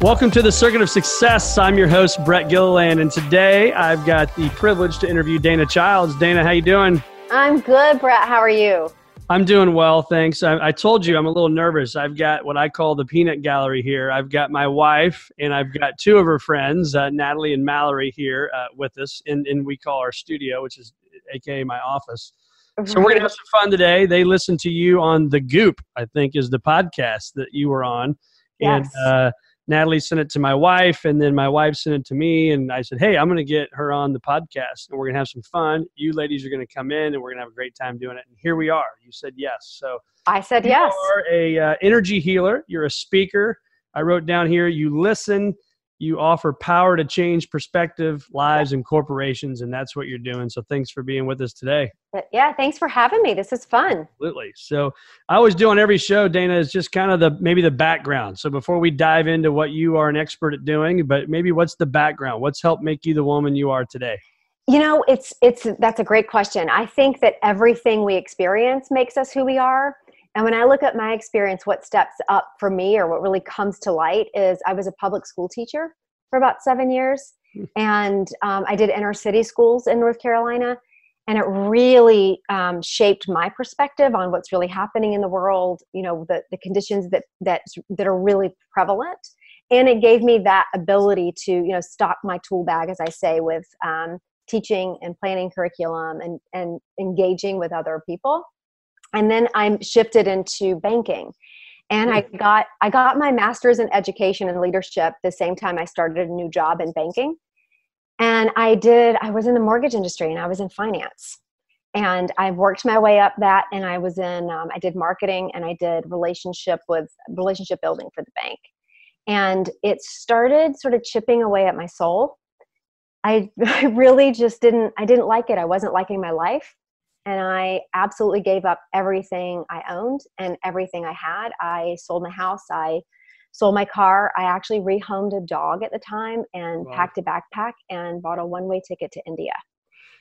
Welcome to the Circuit of Success. I'm your host, Brett Gilliland, and today I've got the privilege to interview Dana Childs. Dana, how you doing? I'm good, Brett. How are you? I'm doing well, thanks. I, I, told you I'm a little nervous. I've got what I call the peanut gallery here. I've got my wife and I've got two of her friends, uh, Natalie and Mallory, here uh, with us, in, in we call our studio, which is AKA my office. So we're gonna have some fun today. They listen to you on the Goop, I think, is the podcast that you were on, yes. and uh, Natalie sent it to my wife, and then my wife sent it to me, and I said, "Hey, I'm going to get her on the podcast, and we're going to have some fun. You ladies are going to come in, and we're going to have a great time doing it." And here we are. You said yes, so I said yes. You are a uh, energy healer. You're a speaker. I wrote down here. You listen you offer power to change perspective, lives, and corporations, and that's what you're doing. So thanks for being with us today. Yeah, thanks for having me. This is fun. Absolutely. So I always do on every show, Dana, is just kind of the maybe the background. So before we dive into what you are an expert at doing, but maybe what's the background? What's helped make you the woman you are today? You know, it's it's that's a great question. I think that everything we experience makes us who we are. And when I look at my experience, what steps up for me or what really comes to light is I was a public school teacher for about seven years. Hmm. And um, I did inner city schools in North Carolina. And it really um, shaped my perspective on what's really happening in the world, you know, the, the conditions that, that, that are really prevalent. And it gave me that ability to, you know, stock my tool bag, as I say, with um, teaching and planning curriculum and, and engaging with other people and then i shifted into banking. And i got i got my master's in education and leadership the same time i started a new job in banking. And i did i was in the mortgage industry and i was in finance. And i worked my way up that and i was in um, i did marketing and i did relationship with relationship building for the bank. And it started sort of chipping away at my soul. I, I really just didn't i didn't like it. I wasn't liking my life and I absolutely gave up everything I owned and everything I had. I sold my house. I sold my car. I actually rehomed a dog at the time and wow. packed a backpack and bought a one way ticket to India.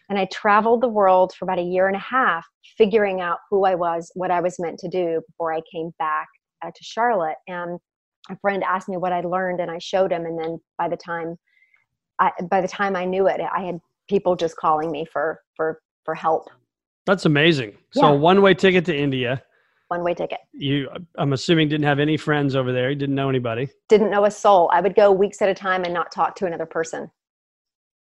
And I traveled the world for about a year and a half, figuring out who I was, what I was meant to do before I came back uh, to Charlotte. And a friend asked me what I learned, and I showed him. And then by the time, I, by the time I knew it, I had people just calling me for for for help that's amazing. Yeah. So one way ticket to India. One way ticket. You, I'm assuming, didn't have any friends over there. You didn't know anybody. Didn't know a soul. I would go weeks at a time and not talk to another person.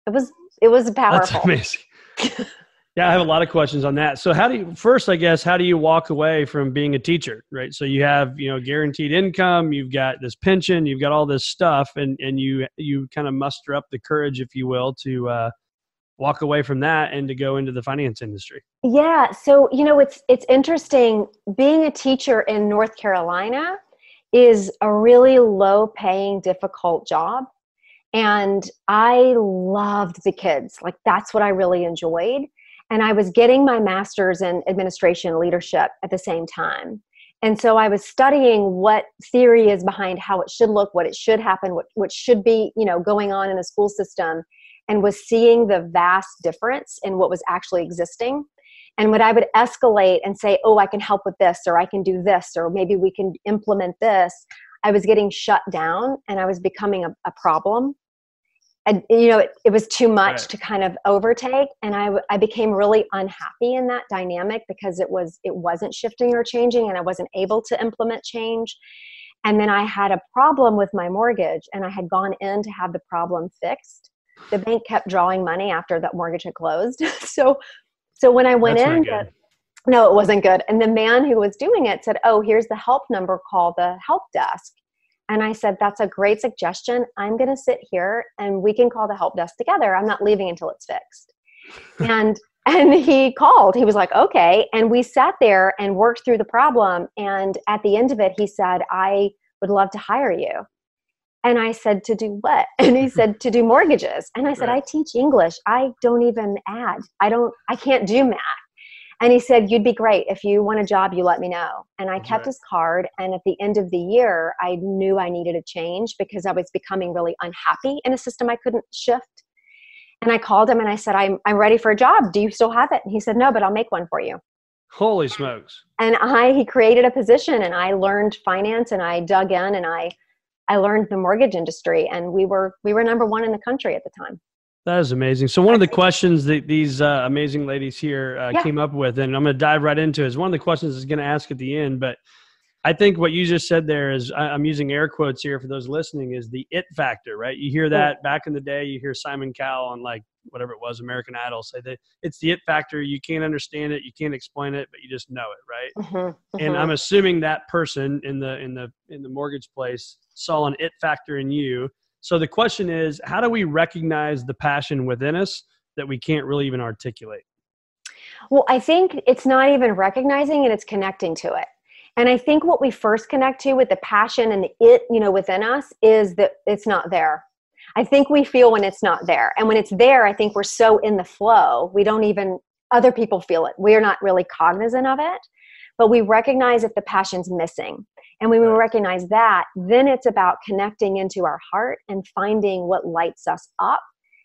It was it was powerful. That's amazing. yeah, I have a lot of questions on that. So how do you first, I guess, how do you walk away from being a teacher, right? So you have you know guaranteed income, you've got this pension, you've got all this stuff, and and you you kind of muster up the courage, if you will, to uh, walk away from that and to go into the finance industry? Yeah, so you know it's it's interesting being a teacher in North Carolina is a really low paying difficult job and I loved the kids. Like that's what I really enjoyed and I was getting my masters in administration leadership at the same time. And so I was studying what theory is behind how it should look, what it should happen, what, what should be, you know, going on in the school system and was seeing the vast difference in what was actually existing. And when I would escalate and say, oh, I can help with this, or I can do this, or maybe we can implement this, I was getting shut down and I was becoming a, a problem. And, you know, it, it was too much right. to kind of overtake. And I, I became really unhappy in that dynamic because it was, it wasn't shifting or changing and I wasn't able to implement change. And then I had a problem with my mortgage and I had gone in to have the problem fixed the bank kept drawing money after that mortgage had closed. so, so when I went That's in, no, it wasn't good. And the man who was doing it said, "Oh, here's the help number. Call the help desk." And I said, "That's a great suggestion. I'm going to sit here and we can call the help desk together. I'm not leaving until it's fixed." and and he called. He was like, "Okay." And we sat there and worked through the problem. And at the end of it, he said, "I would love to hire you." And I said, To do what? And he said, To do mortgages. And I said, Right. I teach English. I don't even add. I don't, I can't do math. And he said, You'd be great. If you want a job, you let me know. And I kept right. his card. And at the end of the year, I knew I needed a change because I was becoming really unhappy in a system I couldn't shift. And I called him and I said, I'm, I'm ready for a job. Do you still have it? And he said, No, but I'll make one for you Holy smokes. and i he created a position and i learned finance and i dug in and i i learned the mortgage industry and we were we were number one in the country at the time That is amazing. So one of the questions that these uh, amazing ladies here uh, Yeah. came up with, and I'm going to dive right into, is one of the questions I was going to ask at the end. But I think what you just said there is, I- I'm using air quotes here for those listening, is the it factor, right? You hear that back in the day. You hear Simon Cowell on like whatever it was, American Idol, say that it's the it factor. You can't understand it, you can't explain it, but you just know it, right? Mhm, and mhm. I'm assuming that person in the in the in the mortgage place saw an it factor in you. So the question is, how do we recognize the passion within us that we can't really even articulate? well i think it's not even recognizing it it's connecting to it and i think what we first connect to with the passion and the it you know within us is that it's not there i think we feel when it's not there. And when it's there i think we're so in the flow we don't even other people feel it. We're not really cognizant of it. But we recognize if the passion's missing. And when we recognize that then it's about connecting into our heart and finding what lights us up.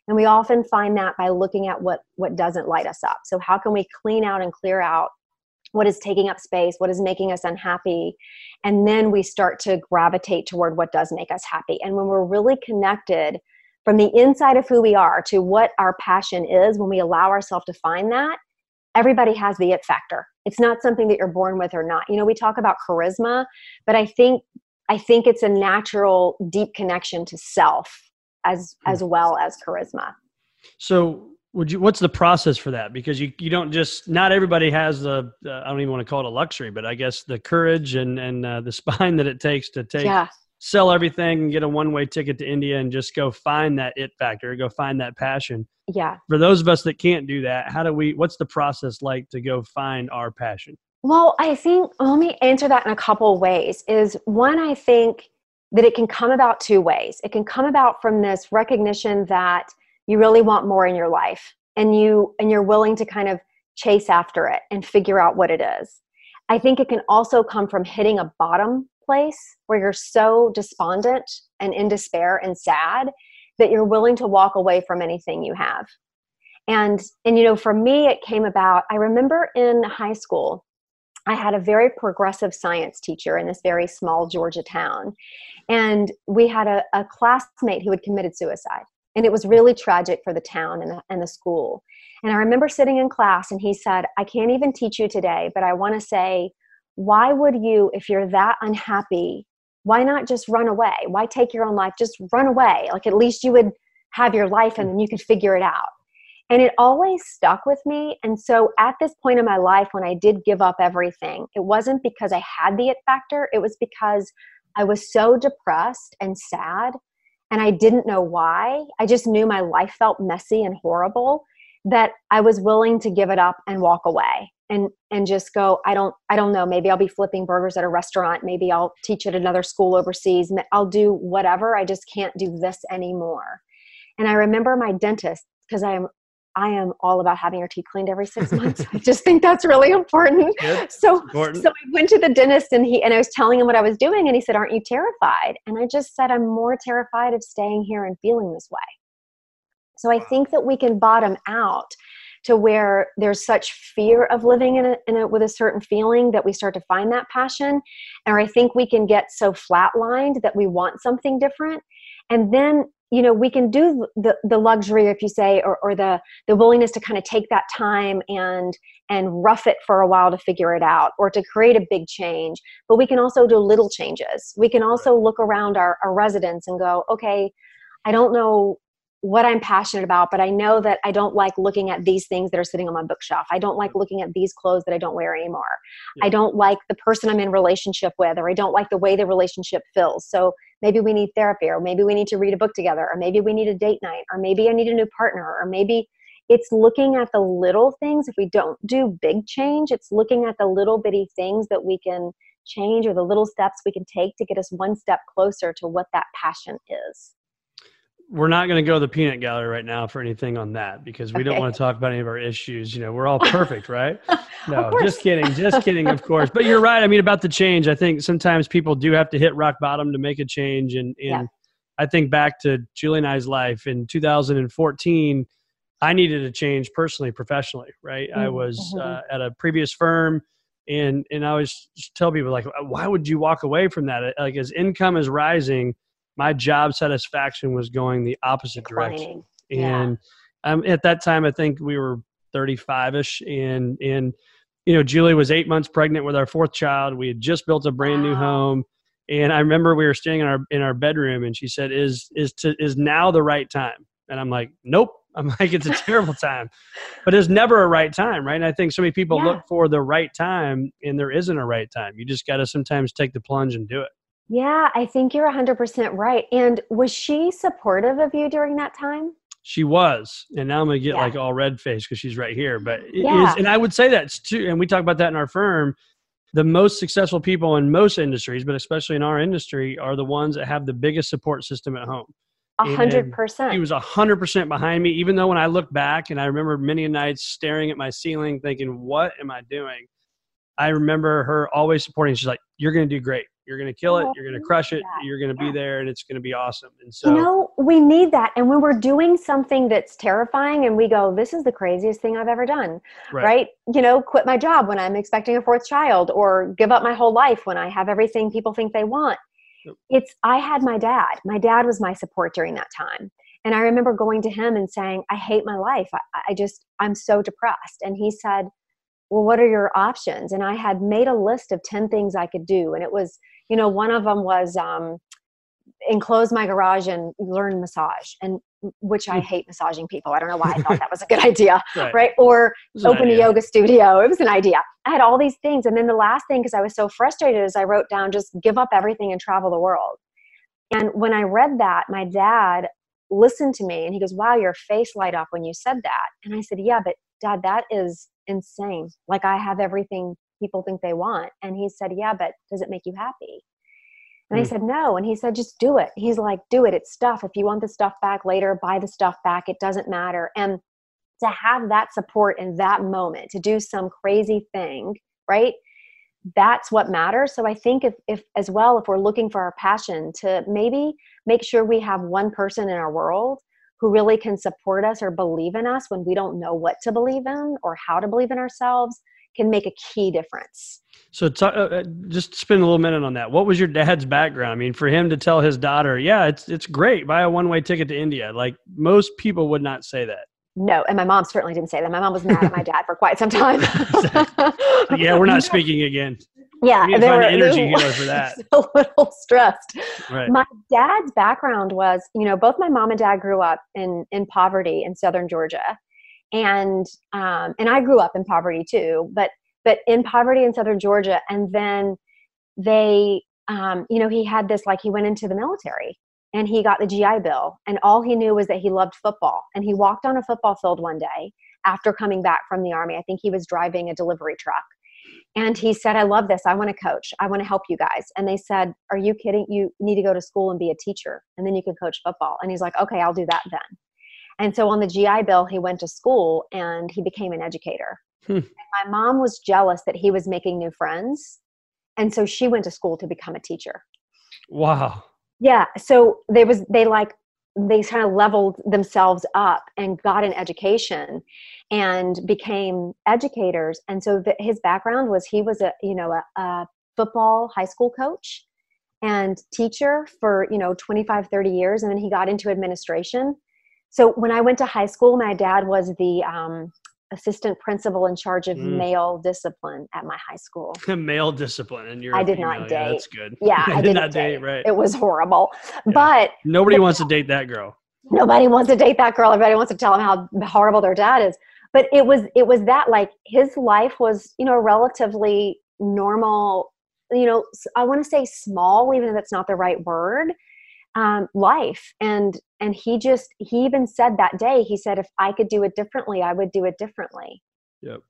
And we often find that by looking at what what doesn't light us up. So how can we clean out and clear out what is taking up space what is making us unhappy. And then we start to gravitate toward what does make us happy. And when we're really connected from the inside of who we are to what our passion is when we allow ourselves to find that everybody has the it factor. It's not something that you're born with or not. You know we talk about charisma but i think i think it's a natural deep connection to self as as hmm. well as charisma. So would you what's the process for that? Because you you don't just not everybody has the uh, I don't even want to call it a luxury, but I guess the courage and and uh, the spine that it takes to take yeah sell everything and get a one way ticket to India and just go find that it factor, go find that passion. yeah For those of us that can't do that, how do we? What's the process like to go find our passion? Well, I think let me answer that in a couple of ways. Is one, I think that it can come about two ways. It can come about from this recognition that you really want more in your life and you and you're willing to kind of chase after it and figure out what it is. I think it can also come from hitting a bottom place where you're so despondent and in despair and sad that you're willing to walk away from anything you have. And and you know, for me it came about I remember in high school I had a very progressive science teacher in this very small Georgia town. And we had a, a classmate who had committed suicide. And it was really tragic for the town and the, and the school. And I remember sitting in class and he said, I can't even teach you today, but I want to say, why would you, if you're that unhappy, why not just run away? Why take your own life? Just run away. Like at least you would have your life and then you could figure it out. And it always stuck with me. And so at this point in my life, when I did give up everything, it wasn't because I had the it factor, it was because I was so depressed and sad. And I didn't know why. I just knew my life felt messy and horrible that I was willing to give it up and walk away and and just go I don't I don't know. Maybe I'll be flipping burgers at a restaurant. Maybe I'll teach at another school overseas. I'll do whatever. I just can't do this anymore. And I remember my dentist because I am I am all about having your teeth cleaned every six months. I just think that's really important. Good. So, Important. so I went to the dentist and he and I was telling him what I was doing, and he said, "Aren't you terrified?" And I just said, "I'm more terrified of staying here and feeling this way." So I think that we can bottom out to where there's such fear of living in it, in it with a certain feeling that we start to find that passion, or I think we can get so flatlined that we want something different, and then you know we can do the the luxury if you say or, or the the willingness to kind of take that time and and rough it for a while to figure it out or to create a big change. But we can also do little changes. We can also look around our, our residence and go okay i don't know what I'm passionate about, but I know that I don't like looking at these things that are sitting on my bookshelf. I don't like mm-hmm. looking at these clothes that I don't wear anymore. Yeah. I don't like the person I'm in relationship with, or I don't like the way the relationship feels. So maybe we need therapy, or maybe we need to read a book together, or maybe we need a date night, or maybe I need a new partner, or maybe it's looking at the little things. If we don't do big change, it's looking at the little bitty things that we can change or the little steps we can take to get us one step closer to what that passion is we're not going to go to the peanut gallery right now for anything on that because we okay. don't want to talk about any of our issues. You know, we're all perfect, right? No, just kidding, just kidding, of course. But you're right. I mean, about the change, I think sometimes people do have to hit rock bottom to make a change. And, and yeah. I think back to Julie and I's life in 2014, I needed a change personally, professionally, right? Mm-hmm. I was mm-hmm. uh, at a previous firm and, and I always tell people like, why would you walk away from that? Like as income is rising, my job satisfaction was going the opposite direction. And yeah. um, at that time, I think we were 35 ish. And, and, you know, Julie was eight months pregnant with our fourth child. We had just built a brand wow. new home. And I remember we were staying in our, in our bedroom and she said, is, is to, is now the right time? And I'm like, nope. I'm like, it's a terrible time, but there's never a right time, right? And I think so many people yeah. look for the right time and there isn't a right time. You just got to sometimes take the plunge and do it. Yeah, I think you're 100% right. And was she supportive of you during that time? She was. And now I'm going to get yeah. like all red faced because she's right here. But yeah. is, and I would say that's too, and we talk about that in our firm. The most successful people in most industries, but especially in our industry, are the ones that have the biggest support system at home. A hundred percent. He was a hundred percent behind me, even though when I look back and I remember many nights staring at my ceiling thinking, what am I doing? I remember her always supporting. She's like, you're going to do great. You're going to kill it. Oh, you're going to crush it. You're going to be there and it's going to be awesome. And so, you know, we need that. And when we're doing something that's terrifying and we go, this is the craziest thing I've ever done, right? right? You know, quit my job when I'm expecting a fourth child or give up my whole life when I have everything people think they want. Yep. It's, I had my dad. My dad was my support during that time. And I remember going to him and saying, I hate my life. I, I just, I'm so depressed. And he said, well, what are your options? And I had made a list of 10 things I could do. And it was, you know, one of them was um, enclose my garage and learn massage and which I hmm. hate massaging people. I don't know why I thought that was a good idea, right. right? Or open a yoga studio. It was an idea. I had all these things. And then the last thing, because I was so frustrated, is I wrote down just give up everything and travel the world. And when I read that, my dad listened to me and he goes, Wow, your face light up when you said that. And I said, Yeah, but dad, that is insane. Like I have everything people think they want. And he said, Yeah, but does it make you happy? And mm. I said, No. And he said, Just do it. He's like, Do it. It's stuff. If you want the stuff back later, buy the stuff back. It doesn't matter. And to have that support in that moment, to do some crazy thing, right? That's what matters. So I think if, if as well, if we're looking for our passion, to maybe make sure we have one person in our world who really can support us or believe in us when we don't know what to believe in or how to believe in ourselves can make a key difference. So, t- uh, uh, just spend a little minute on that. What was your dad's background? I mean, for him to tell his daughter, "Yeah, it's it's great. Buy a one way ticket to India." Like most people would not say that. No, and my mom certainly didn't say that. My mom was mad at my dad for quite some time. yeah, we're not speaking again. Yeah, they were, energy healer for that. A little stressed. Right. My dad's background was, you know, both my mom and dad grew up in in poverty in southern Georgia, and um, and I grew up in poverty too, but but in poverty in southern Georgia, and then they, um, you know, he had this like he went into the military and he got the GI Bill, and all he knew was that he loved football, and he walked on a football field one day after coming back from the army. I think he was driving a delivery truck. And he said, I love this. I want to coach. I want to help you guys. And they said, Are you kidding? You need to go to school and be a teacher, and then you can coach football. And he's like, Okay, I'll do that then. And so on the GI Bill, he went to school and he became an educator. Hmm. My mom was jealous that he was making new friends. And so she went to school to become a teacher. Wow. Yeah. So they was they like they kind of leveled themselves up and got an education and became educators. And so the, his background was he was a you know a, a football high school coach and teacher for you know 25 30 years and then he got into administration so when I went to high school, my dad was the um, assistant principal in charge of mm. male discipline at my high school. male discipline, and you're I did not date. Yeah, that's good. Yeah, I, did not date. Right, it was horrible. Yeah. But nobody wants to date that girl. nobody wants to date that girl. Everybody wants to tell them how horrible their dad is. But it was it was that like his life was you know relatively normal. You know, I want to say small, even if that's not the right word. Um, life and and he just he even said that day he said if I could do it differently, I would do it differently. Yep.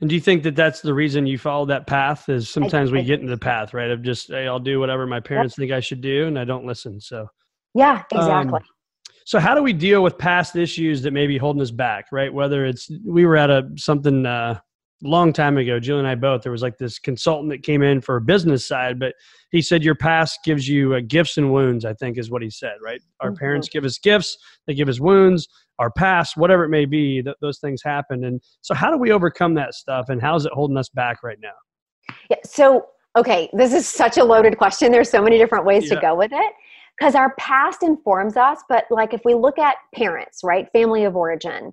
And do you think that that's the reason you follow that path? Is sometimes I, we I, get into the path, right? Of just, hey, I'll do whatever my parents yep. think I should do, and I don't listen. So, yeah, exactly. Um, so, how do we deal with past issues that may be holding us back, right? Whether it's we were at a something uh, long time ago, Jill and I both. There was like this consultant that came in for a business side, but he said your past gives you uh, gifts and wounds. I think is what he said, right? Our mm-hmm. parents give us gifts; they give us wounds our past, whatever it may be, th- those things happen. And so, how do we overcome that stuff, and how is it holding us back right now? Yeah. So, okay, this is such a loaded question. There's so many different ways yeah. to go with it because our past informs us. But like, if we look at parents, right, family of origin,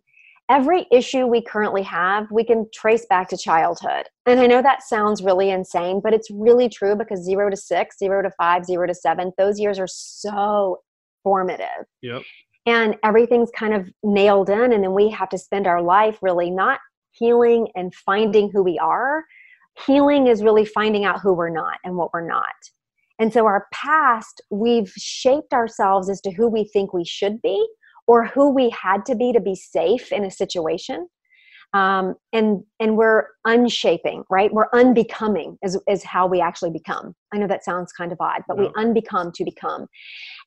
every issue we currently have, we can trace back to childhood. And I know that sounds really insane, but it's really true because zero to six, zero to five, zero to seven, those years are so formative. Yep and everything's kind of nailed in and then we have to spend our life really not healing and finding who we are healing is really finding out who we're not and what we're not and so our past we've shaped ourselves as to who we think we should be or who we had to be to be safe in a situation. Um, and and we're unshaping right? We're unbecoming is, is how we actually become. I know that sounds kind of odd but no. we unbecome to become.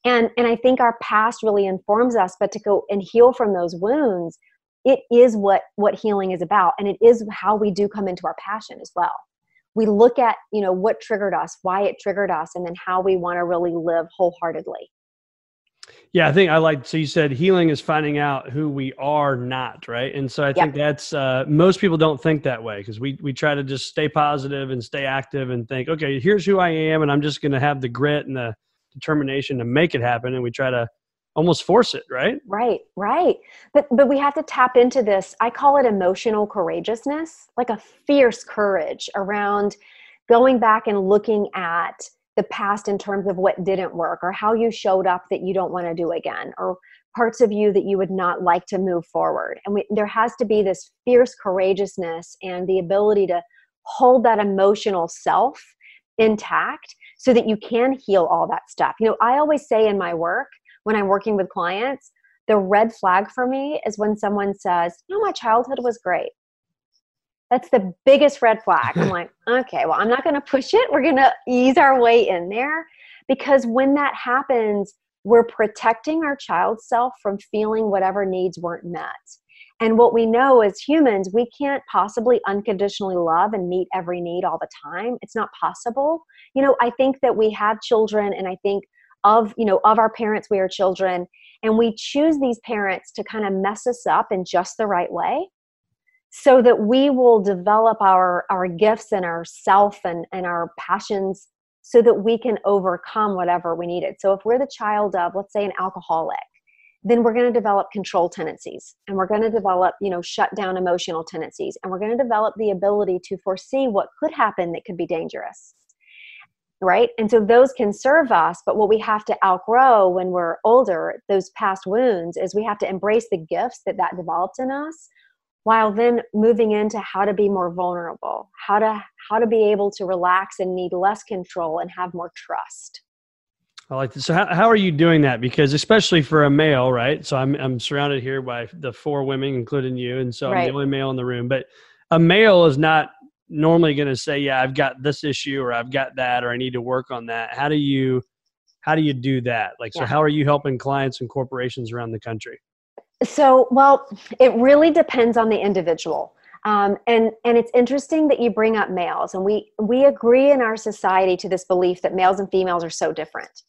And and i think our past really informs us but to go and heal from those wounds it is what what healing is about. And it is how we do come into our passion as well. We look at you know what triggered us why it triggered us and then how we want to really live wholeheartedly yeah, I think I like. So you said healing is finding out who we are not, right? And so I think that's uh, most people don't think that way because we we try to just stay positive and stay active and think, okay, here's who I am, and I'm just going to have the grit and the determination to make it happen, and we try to almost force it, right? Right, right. But but we have to tap into this. I call it emotional courageousness, like a fierce courage around going back and looking at the past in terms of what didn't work or how you showed up that you don't want to do again or parts of you that you would not like to move forward. And we, there has to be this fierce courageousness and the ability to hold that emotional self intact so that you can heal all that stuff. You know i always say in my work when i'm working with clients the red flag for me is when someone says you know my childhood was great that's the biggest red flag. I'm like, okay, well, I'm not going to push it. We're going to ease our way in there because when that happens, we're protecting our child self from feeling whatever needs weren't met. And what we know as humans, we can't possibly unconditionally love and meet every need all the time. It's not possible. You know, I think that we have children and I think of, you know, of our parents, we are children and we choose these parents to kind of mess us up in just the right way so that we will develop our our gifts and our self and and our passions so that we can overcome whatever we needed. So if we're the child of let's say an alcoholic then we're going to develop control tendencies and we're going to develop you know shut down emotional tendencies and we're going to develop the ability to foresee what could happen that could be dangerous right? And so those can serve us but what we have to outgrow when we're older those past wounds is we have to embrace the gifts that that developed in us while then moving into how to be more vulnerable how to how to be able to relax and need less control and have more trust I like this. So how, how are you doing that? Because especially for a male, right? So I'm I'm surrounded here by the four women, including you, and so right. I'm the only male in the room. But a male is not normally going to say, "Yeah, I've got this issue, or I've got that, or I need to work on that." How do you how do you do that? Like, so yeah. how are you helping clients and corporations around the country? So, well, it really depends on the individual. Um, and and it's interesting that you bring up males, and we we agree in our society to this belief that males and females are so different.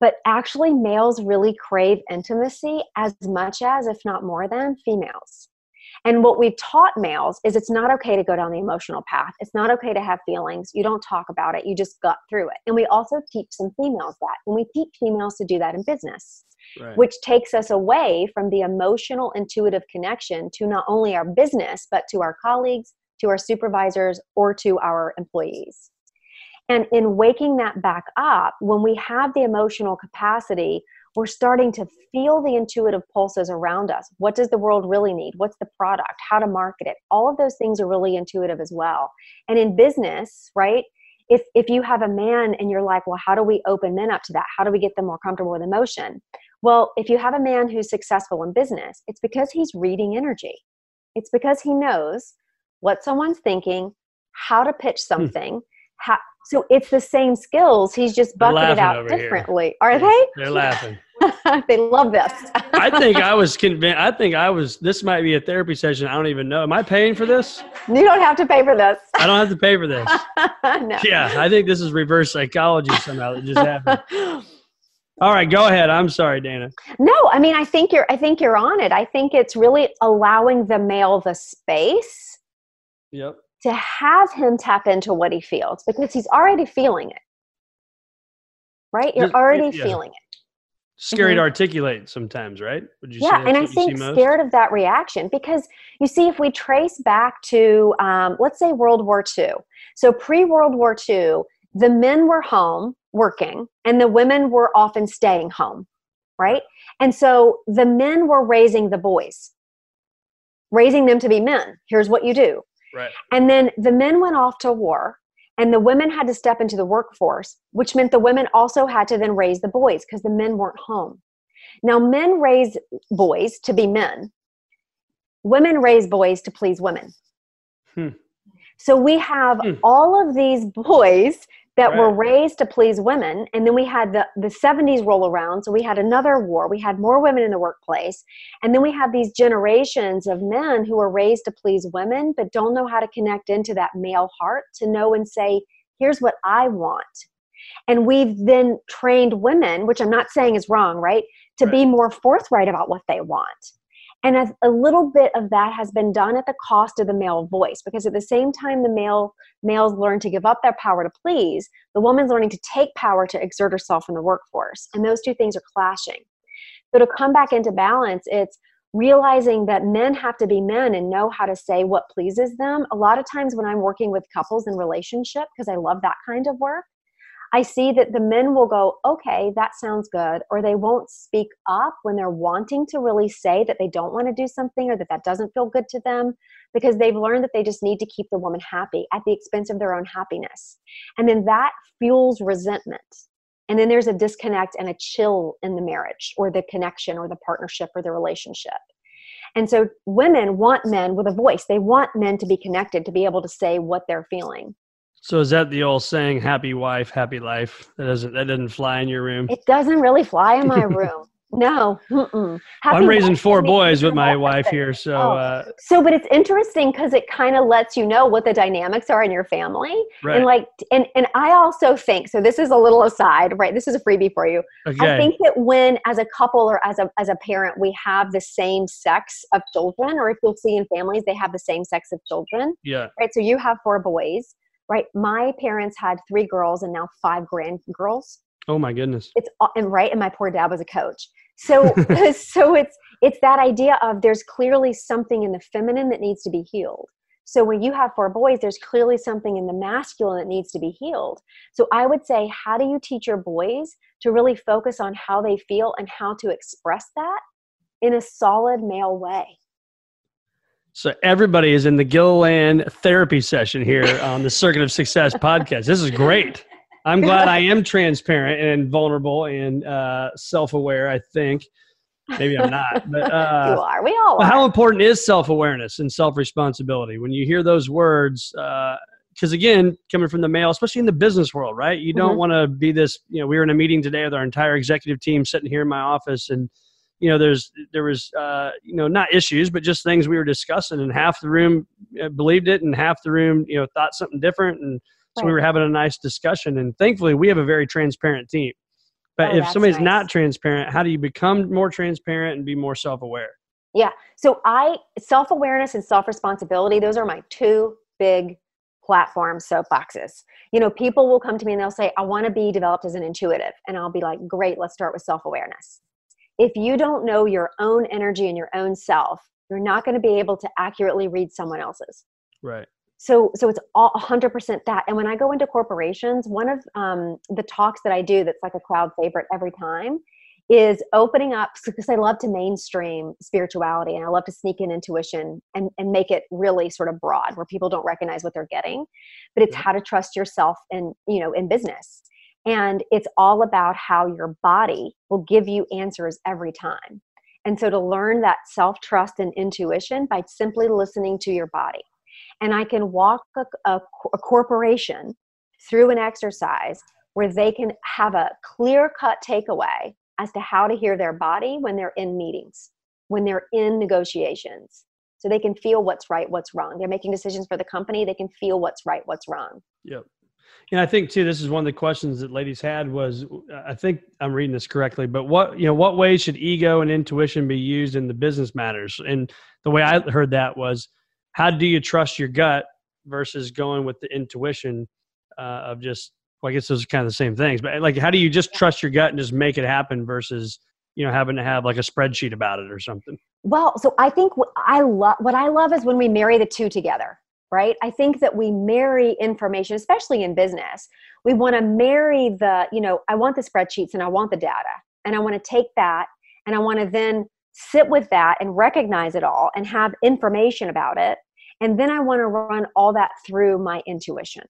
But actually, males really crave intimacy as much as, if not more than, females. And what we've taught males is it's not okay to go down the emotional path. It's not okay to have feelings. You don't talk about it. You just gut through it. And we also teach some females that. And we teach females to do that in business right. which takes us away from the emotional, intuitive connection to not only our business, but to our colleagues, to our supervisors, or to our employees. And in waking that back up, when we have the emotional capacity, we're starting to feel the intuitive pulses around us. What does the world really need? What's the product? How to market it? All of those things are really intuitive as well. And in business, right? If if you have a man and you're like, well, how do we open men up to that? How do we get them more comfortable with emotion? Well, if you have a man who's successful in business, it's because he's reading energy. It's because he knows what someone's thinking, how to pitch hmm. something, how, so it's the same skills. He's just bucketed out differently. Here. Are they? They're laughing. they love this. I think I was convinced. I think I was. This might be a therapy session. I don't even know. Am I paying for this? You don't have to pay for this. I don't have to pay for this. no. Yeah, I think this is reverse psychology somehow that just happened. All right, go ahead. I'm sorry, Dana. No, I mean, I think you're. I think you're on it. I think it's really allowing the male the space. Yep to have him tap into what he feels because he's already feeling it. Right? You're already yeah. feeling it. Scary mm-hmm. to articulate sometimes, right? Would you yeah, and I think scared of that reaction because you see, if we trace back to, um, let's say, World War II. So, pre World War II, the men were home working and the women were often staying home, right? And so the men were raising the boys, raising them to be men. Here's what you do Right. And then the men went off to war and the women had to step into the workforce, which meant the women also had to then raise the boys because the men weren't home. Now, men raise boys to be men, women raise boys to please women. Hmm. So we have hmm. all of these boys that right. were raised to please women. And then we had the, the 70s roll around. So we had another war. We had more women in the workplace. And then we have these generations of men who were raised to please women but don't know how to connect into that male heart to know and say here's what i want. And we've then trained women which i'm not saying is wrong right to right. be more forthright about what they want and a, a little bit of that has been done at the cost of the male voice because at the same time the male males learn to give up their power to please, the woman's learning to take power to exert herself in the workforce. And those two things are clashing. So to come back into balance, it's realizing that men have to be men and know how to say what pleases them. A lot of times when I'm working with couples in relationship, because I love that kind of work, I see that the men will go, okay, that sounds good, or they won't speak up when they're wanting to really say that they don't want to do something or that that doesn't feel good to them because they've learned that they just need to keep the woman happy at the expense of their own happiness. And then that fuels resentment. And then there's a disconnect and a chill in the marriage or the connection or the partnership or the relationship. And so women want men with a voice. They want men to be connected, to be able to say what they're feeling. So is that the old saying, "Happy wife, happy life"? That doesn't that doesn't fly in your room. It doesn't really fly in my room. No. Well, I'm raising four boys with my wife here, so. Oh. Uh, so, but it's interesting because it kind of lets you know what the dynamics are in your family, right. and like, and and I also think so. This is a little aside, right? This is a freebie for you. Okay. I think that when, as a couple or as a as a parent, we have the same sex of children, or if you'll see in families, they have the same sex of children. Yeah. Right. So you have four boys right? My parents had three girls and now five grand girls. Oh my goodness. It's and right, and my poor dad was a coach. So so it's it's that idea of there's clearly something in the feminine that needs to be healed. So when you have four boys, there's clearly something in the masculine that needs to be healed. So I would say, how do you teach your boys to really focus on how they feel and how to express that in a solid male way? So everybody is in the Gilliland therapy session here on the Circuit of Success podcast. This is great. I'm glad I am transparent and vulnerable and uh, self-aware. I think maybe I'm not, but uh, you are. We all are. How important is self-awareness and self-responsibility when you hear those words? Because uh, again, coming from the male, especially in the business world, right? You don't mm-hmm. want to be this. You know, we were in a meeting today with our entire executive team, sitting here in my office, and you know there's there was uh, you know not issues but just things we were discussing and half the room uh, believed it and half the room you know thought something different and so right. we were having a nice discussion and thankfully we have a very transparent team but oh, if somebody's nice. not transparent how do you become more transparent and be more self-aware yeah so i self-awareness and self-responsibility those are my two big platform soapboxes you know people will come to me and they'll say i want to be developed as an intuitive and i'll be like great let's start with self-awareness if you don't know your own energy and your own self you're not going to be able to accurately read someone else's right so so it's all 100% that and when i go into corporations one of um, the talks that i do that's like a crowd favorite every time is opening up because I love to mainstream spirituality and I love to sneak in intuition and, and make it really sort of broad where people don't recognize what they're getting. But it's how to trust yourself in, you know, in business. And it's all about how your body will give you answers every time. And so to learn that self trust and intuition by simply listening to your body. And I can walk a, a, a corporation through an exercise where they can have a clear cut takeaway as to how to hear their body when they're in meetings, when they're in negotiations. So they can feel what's right, what's wrong. They're making decisions for the company. They can feel what's right, what's wrong. Yep. And I think too, this is one of the questions that ladies had was, I think I'm reading this correctly, but what, you know, what ways should ego and intuition be used in the business matters? And the way I heard that was, how do you trust your gut versus going with the intuition uh, of just well, I guess those are kind of the same things, but like, how do you just trust your gut and just make it happen versus, you know, having to have like a spreadsheet about it or something? Well, so I think what I love, what I love is when we marry the two together, right? I think that we marry information, especially in business. We want to marry the, you know, I want the spreadsheets and I want the data and I want to take that and I want to then sit with that and recognize it all and have information about it. And then I want to run all that through my intuition.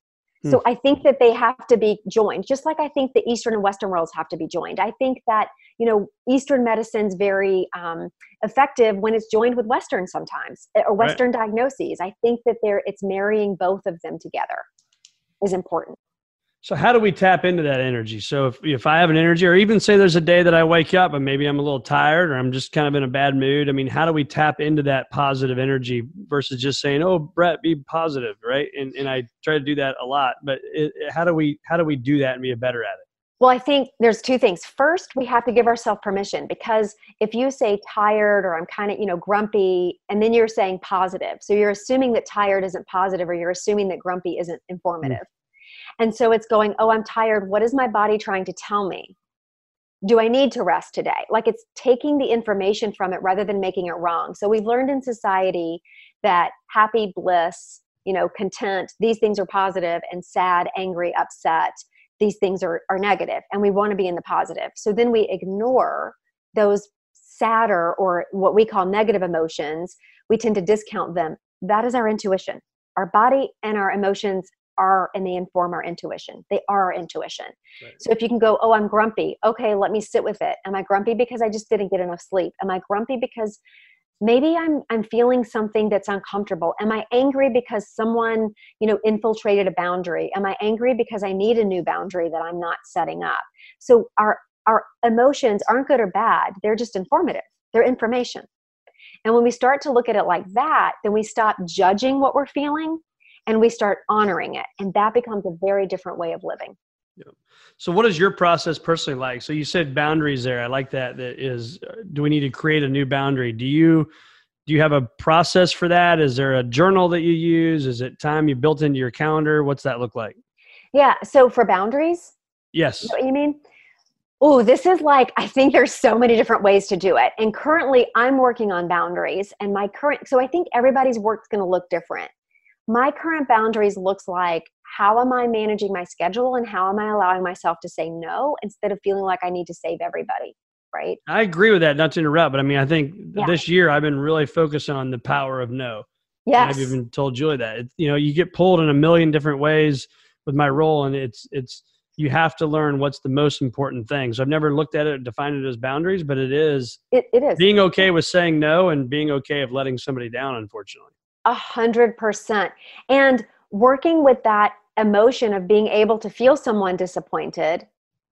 So hmm. I think that they have to be joined, just like I think the Eastern and Western worlds have to be joined. I think that you know Eastern medicine's very um, effective when it's joined with Western sometimes eh, or Western right. diagnoses. I think that they're it's marrying both of them together is important. So how do we tap into that energy? So if if I have an energy, or even say there's a day that I wake up and maybe I'm a little tired or I'm just kind of in a bad mood. I mean, how do we tap into that positive energy versus just saying, "Oh, Brett, be positive," right? And and I try to do that a lot, but it, how do we how do we do that and be better at it? Well, I think there's two things. First, we have to give ourselves permission because if you say tired or I'm kind of, you know, grumpy, and then you're saying positive. So you're assuming that tired isn't positive or you're assuming that grumpy isn't informative. Mm. And so it's going, oh, I'm tired. What is my body trying to tell me? Do I need to rest today? Like it's taking the information from it rather than making it wrong. So we've learned in society that happy, bliss, you know, content, these things are positive, and sad, angry, upset, these things are, are negative, and we want to be in the positive. So then we ignore those sadder or what we call negative emotions. We tend to discount them. That is our intuition. Our body and our emotions are and they inform our intuition. They are our intuition. Right. So if you can go, oh, I'm grumpy. Okay, let me sit with it. Am I grumpy because I just didn't get enough sleep? Am I grumpy because maybe I'm I'm feeling something that's uncomfortable? Am I angry because someone, you know, infiltrated a boundary? Am I angry because I need a new boundary that I'm not setting up? So our our emotions aren't good or bad. They're just informative. They're information. And when we start to look at it like that, then we stop judging what we're feeling and we start honoring it and that becomes a very different way of living yeah. So, what is your process personally like? So, you said boundaries there. I like that. That is, uh, do we need to create a new boundary? Do you do you have a process for that? Is there a journal that you use? Is it time you built into your calendar? What's that look like? Yeah. So, for boundaries, yes. You, you mean? Oh, this is like I think there's so many different ways to do it. And currently, I'm working on boundaries, and my current. So, I think everybody's work's going to look different my current boundaries looks like how am I managing my schedule and how am I allowing myself to say no instead of feeling like I need to save everybody? Right. I agree with that. Not to interrupt, but I mean, I think yeah. this year I've been really focusing on the power of no. Yes. I've even told Julie that. It, you know, you get pulled in a million different ways with my role, and it's it's you have to learn what's the most important thing. So I've never looked at it defined it as boundaries, but it is. It, it is being okay with saying no and being okay of letting somebody down. Unfortunately. A hundred percent. And working with that emotion of being able to feel someone disappointed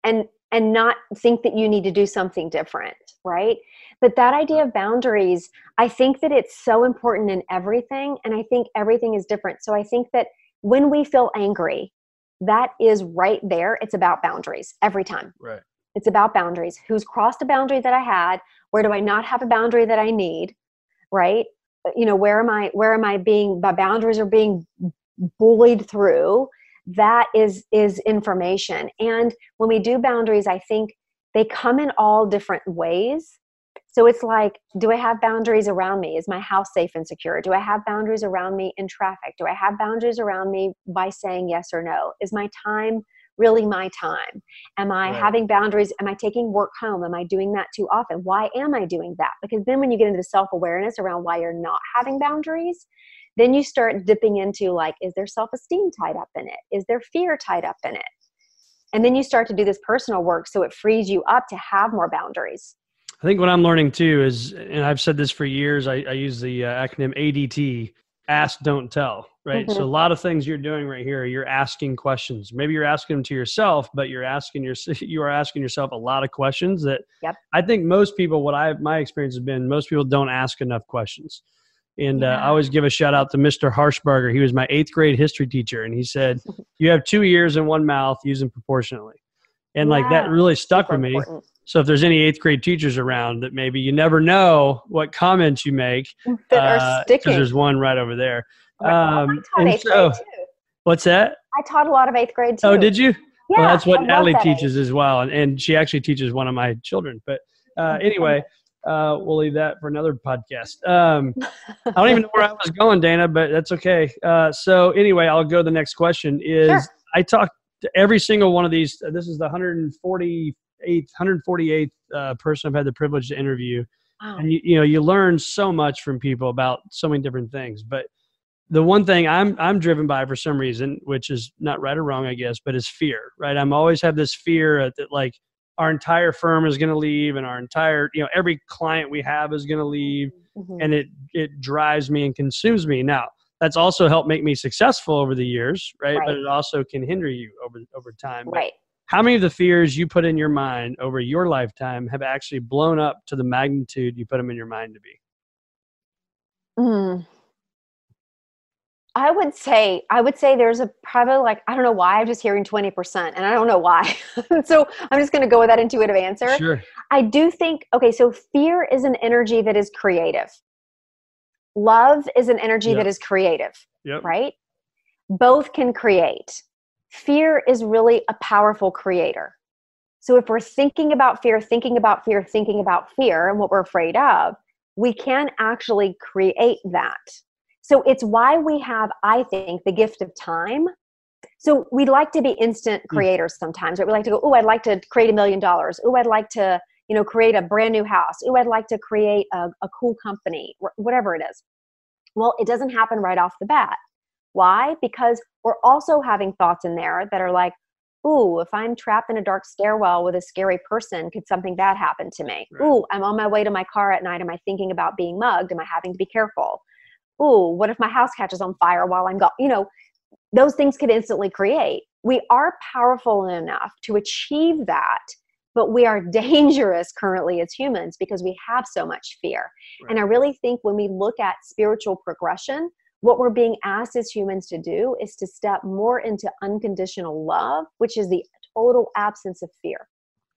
and and not think that you need to do something different, right? But that idea of boundaries, I think that it's so important in everything. And I think everything is different. So I think that when we feel angry, that is right there. It's about boundaries every time. Right. It's about boundaries. Who's crossed a boundary that I had? Where do I not have a boundary that I need? Right you know where am i where am i being my boundaries are being bullied through that is is information. And when we do boundaries i think they come in all different ways. So it's like do i have boundaries around me? Is my house safe and secure? Do i have boundaries around me in traffic? Do i have boundaries around me by saying yes or no? Is my time really my time? Am I Right. having boundaries? Am I taking work home? Am I doing that too often? Why am I doing that? Because then when you get into self awareness around why you're not having boundaries, then you start dipping into like, is there self esteem tied up in it? Is there fear tied up in it? And then you start to do this personal work so it frees you up to have more boundaries. I think what I'm learning too is, and I've said this for years, I, I use the uh, acronym ADT ask, don't tell, right? So Mhm. a lot of things you're doing right here, you're asking questions. Maybe you're asking them to yourself, but you're asking your, you are asking yourself a lot of questions that Yep. I think most people, what I, my experience has been, most people don't ask enough questions. And uh, I always give a shout out to Mr. Harshbarger. He was my eighth grade history teacher, and he said, "You have two ears and one mouth. Use them proportionally." And like that really stuck Super with me. important. So if there's any eighth grade teachers around that maybe you never know what comments you make That uh, are sticking. there's one right over there. Um, taught and eighth so, grade too. what's that? I taught a lot of eighth grade too. Oh, did you? Yeah, well, that's what Natalie that age. teaches as well, and, and she actually teaches one of my children. But uh, Oh, anyway, uh, we'll leave that for another podcast. Um, I don't even know where I was going, Dana, but that's okay. Uh, so anyway, I'll go to the next question. Is Sure. I talked to every single one of these. This is the 148th, 148th uh, person I've had the privilege to interview. Wow. and you, you know you learn so much from people about so many different things. But the one thing i'm i'm driven by for some reason which is not right or wrong i guess but is fear right? I'm always have this fear that like our entire firm is going to leave and our entire you know every client we have is going to leave. Mhm. and it it drives me and consumes me. Now that's also helped make me successful over the years right, but it also can hinder you over over time. Right. How many of the fears you put in your mind over your lifetime have actually blown up to the magnitude you put them in your mind to be? Mm. I would say I would say there's a probably like I don't know why I'm just hearing 20% and I don't know why. so I'm just going to go with that intuitive answer. Sure. I do think okay, so fear is an energy that is creative. Love is an energy Yep. that is creative, Yep. right? Both can create. Fear is really a powerful creator. So if we're thinking about fear, thinking about fear, thinking about fear and what we're afraid of, we can actually create that. So it's why we have, I think, the gift of time. So we like to be instant hmm. creators sometimes. Right? We like to go, oh, I'd like to create a million dollars. Oh, I'd like to, you know, create a brand new house. Oh, I'd like to create a, a cool company, whatever it is. Well, it doesn't happen right off the bat. Why? Because we're also having thoughts in there that are like, ooh, if I'm trapped in a dark stairwell with a scary person, could something bad happen to me? Right. Ooh, I'm on my way to my car at night. Am I thinking about being mugged? Am I having to be careful? Ooh, what if my house catches on fire while I'm gone? You know, those things could instantly create. We are powerful enough to achieve that, but we are dangerous currently as humans because we have so much fear. And I really think when we look at spiritual progression, what we're being asked as humans to do is to step more into unconditional love, which is the total absence of fear.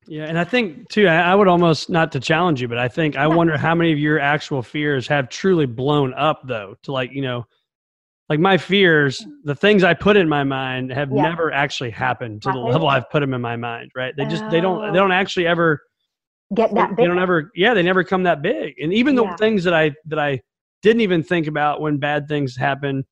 Yeah, and I think too. I, would almost not to challenge you, but I think I Yeah. wonder how many of your actual fears have truly blown up, though, to like you know, like my fears, the things I put in my mind have Yeah. never actually happened to the level I've put them in my mind. Right? They just they don't Oh. they don't actually ever Get they, that they big. don't ever yeah they never come that big. And even the Yeah. things that I that I didn't even think about when bad things happen,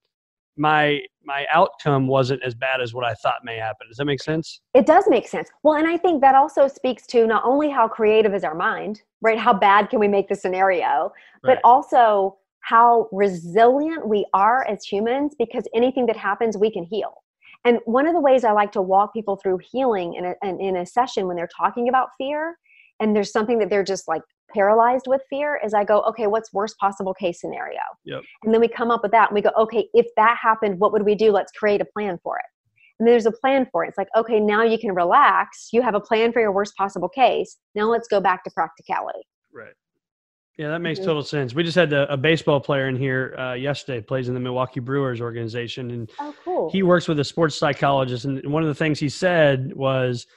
my my outcome wasn't as bad as what I thought may happen. Does that make sense? It does make sense. Well, and I think that also speaks to not only how creative is our mind, right? How bad can we make the scenario, but Right. also how resilient we are as humans because anything that happens, we can heal. And one of the ways I like to walk people through healing in a, in- in a session when they're talking about fear, and there's something that they're just like paralyzed with fear, is I go, okay, what's worst possible case scenario? Yep. And then we come up with that and we go, okay, if that happened, what would we do? Let's create a plan for it. And there's a plan for it. It's like, okay, now you can relax. You have a plan for your worst possible case. Now let's go back to practicality. Right. Yeah, that makes Mhm. total sense. We just had a, a baseball player in here uh, yesterday, plays in the Milwaukee Brewers organization, and Oh, cool. he works with a sports psychologist. And one of the things he said was,